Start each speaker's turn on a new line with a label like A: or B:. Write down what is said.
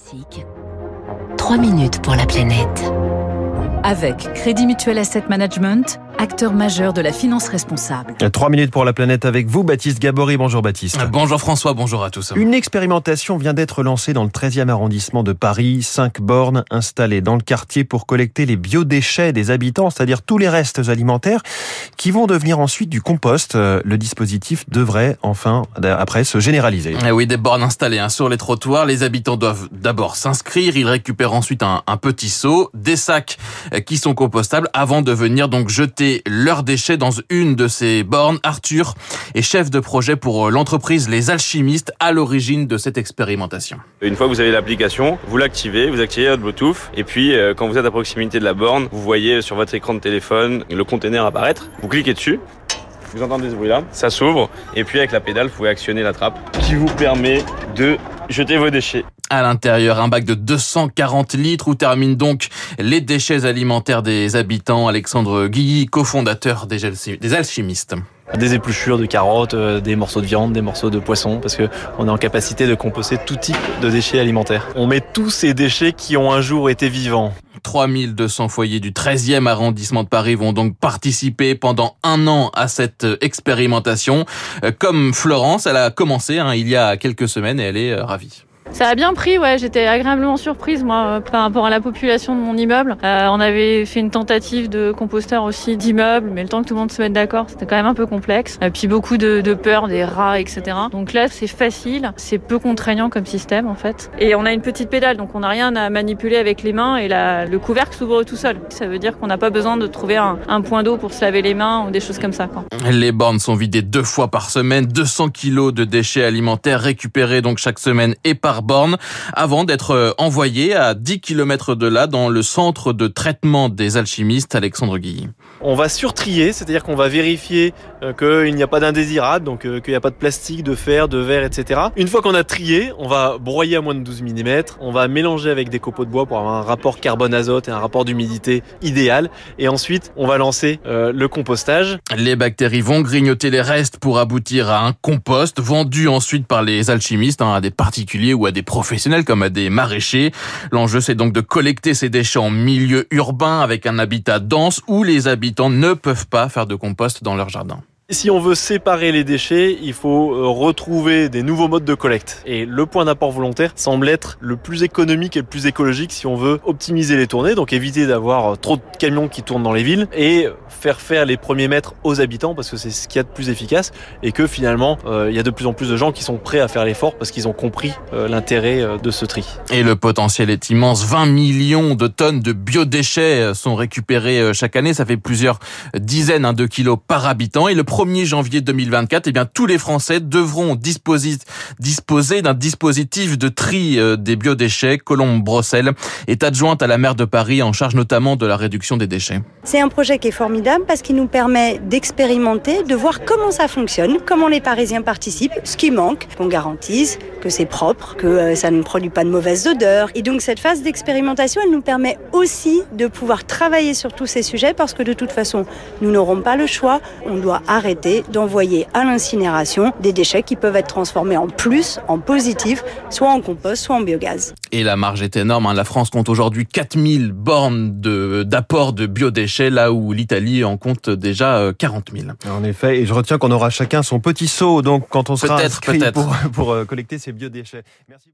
A: Classique. 3 minutes pour la planète.
B: Avec Crédit Mutuel Asset Management, acteur majeur de la finance responsable.
C: Trois minutes pour la planète avec vous, Baptiste Gabory. Bonjour Baptiste.
D: Bonjour François, bonjour à tous.
C: Une expérimentation vient d'être lancée dans le 13e arrondissement de Paris. Cinq bornes installées dans le quartier pour collecter les biodéchets des habitants, c'est-à-dire tous les restes alimentaires qui vont devenir ensuite du compost. Euh, le dispositif devrait enfin, après, se généraliser.
D: Eh oui, des bornes installées hein, sur les trottoirs. Les habitants doivent d'abord s'inscrire. Ils récupèrent ensuite un, un petit seau, des sacs euh, qui sont compostables avant de venir donc jeter leurs déchets dans une de ces bornes. Arthur est chef de projet pour euh, l'entreprise Les Alchimistes à l'origine de cette expérimentation.
E: Une fois que vous avez l'application, vous l'activez, vous activez votre Bluetooth et puis euh, quand vous êtes à proximité de la borne, vous voyez sur votre écran de téléphone le conteneur apparaître. Vous cliquez dessus vous entendez ce bruit-là, ça s'ouvre, et puis avec la pédale, vous pouvez actionner la trappe qui vous permet de jeter vos déchets.
D: À l'intérieur, un bac de 240 litres où terminent donc les déchets alimentaires des habitants. Alexandre Guilly, cofondateur des, des alchimistes
F: des épluchures de carottes, euh, des morceaux de viande, des morceaux de poisson, parce que on est en capacité de composter tout type de déchets alimentaires. On met tous ces déchets qui ont un jour été vivants.
D: 3200 foyers du 13e arrondissement de Paris vont donc participer pendant un an à cette expérimentation. Euh, comme Florence, elle a commencé hein, il y a quelques semaines et elle est euh, ravie.
G: Ça a bien pris, ouais. J'étais agréablement surprise, moi, euh, par rapport à la population de mon immeuble. Euh, on avait fait une tentative de composteur aussi d'immeuble, mais le temps que tout le monde se mette d'accord, c'était quand même un peu complexe. Et puis beaucoup de, de peur des rats, etc. Donc là, c'est facile, c'est peu contraignant comme système, en fait. Et on a une petite pédale, donc on n'a rien à manipuler avec les mains et le couvercle s'ouvre tout seul. Ça veut dire qu'on n'a pas besoin de trouver un, point d'eau pour se laver les mains ou des choses comme ça.
D: Les bornes sont vidées deux fois par semaine, 200 kilos de déchets alimentaires récupérés donc chaque semaine et par borne avant d'être euh, envoyé à 10 km de là dans le centre de traitement des alchimistes Alexandre Guilly.
F: On va surtrier, c'est-à-dire qu'on va vérifier euh, qu'il n'y a pas d'indésirable, donc euh, qu'il n'y a pas de plastique, de fer, de verre, etc. Une fois qu'on a trié, on va broyer à moins de 12 mm, on va mélanger avec des copeaux de bois pour avoir un rapport carbone-azote et un rapport d'humidité idéal, et ensuite on va lancer le compostage.
D: Les bactéries vont grignoter les restes pour aboutir à un compost vendu ensuite par les alchimistes hein, à des particuliers ou à des professionnels comme à des maraîchers. L'enjeu c'est donc de collecter ces déchets en milieu urbain avec un habitat dense où les habitants ne peuvent pas faire de compost dans leur jardin.
F: Si on veut séparer les déchets, il faut euh, retrouver des nouveaux modes de collecte. Et le point d'apport volontaire semble être le plus économique et le plus écologique si on veut optimiser les tournées, donc éviter d'avoir euh, trop de camions qui tournent dans les villes et faire faire les premiers mètres aux habitants parce que c'est ce qu'il y a de plus efficace et que finalement euh, il y a de plus en plus de gens qui sont prêts à faire l'effort parce qu'ils ont compris l'intérêt de ce tri.
D: Et le potentiel est immense. 20 millions de tonnes de biodéchets sont récupérés chaque année. Ça fait plusieurs dizaines hein, de kilos par habitant. Et le 1er janvier 2024, eh bien, tous les Français devront disposer, d'un dispositif de tri euh, des biodéchets. Colombe Brossel est adjointe à la maire de Paris en charge notamment de la réduction des déchets.
H: C'est un projet qui est formidable parce qu'il nous permet d'expérimenter, de voir comment ça fonctionne, comment les Parisiens participent, ce qui manque, qu'on garantisse que c'est propre, que euh, ça ne produit pas de mauvaises odeurs. Et donc cette phase d'expérimentation, elle nous permet aussi de pouvoir travailler sur tous ces sujets parce que de toute façon, nous n'aurons pas le choix. On doit arrêter d'envoyer à l'incinération des déchets qui peuvent être transformés en plus, en positif, soit en compost, soit en biogaz.
D: Et la marge est énorme. Hein. La France compte aujourd'hui 4000 bornes d'apport de, biodéchets, là où l'Italie en compte déjà 40 euh, 000.
C: En effet, et je retiens qu'on aura chacun son petit seau donc quand on sera inscrit pour, pour euh, collecter ces biodéchets. Merci.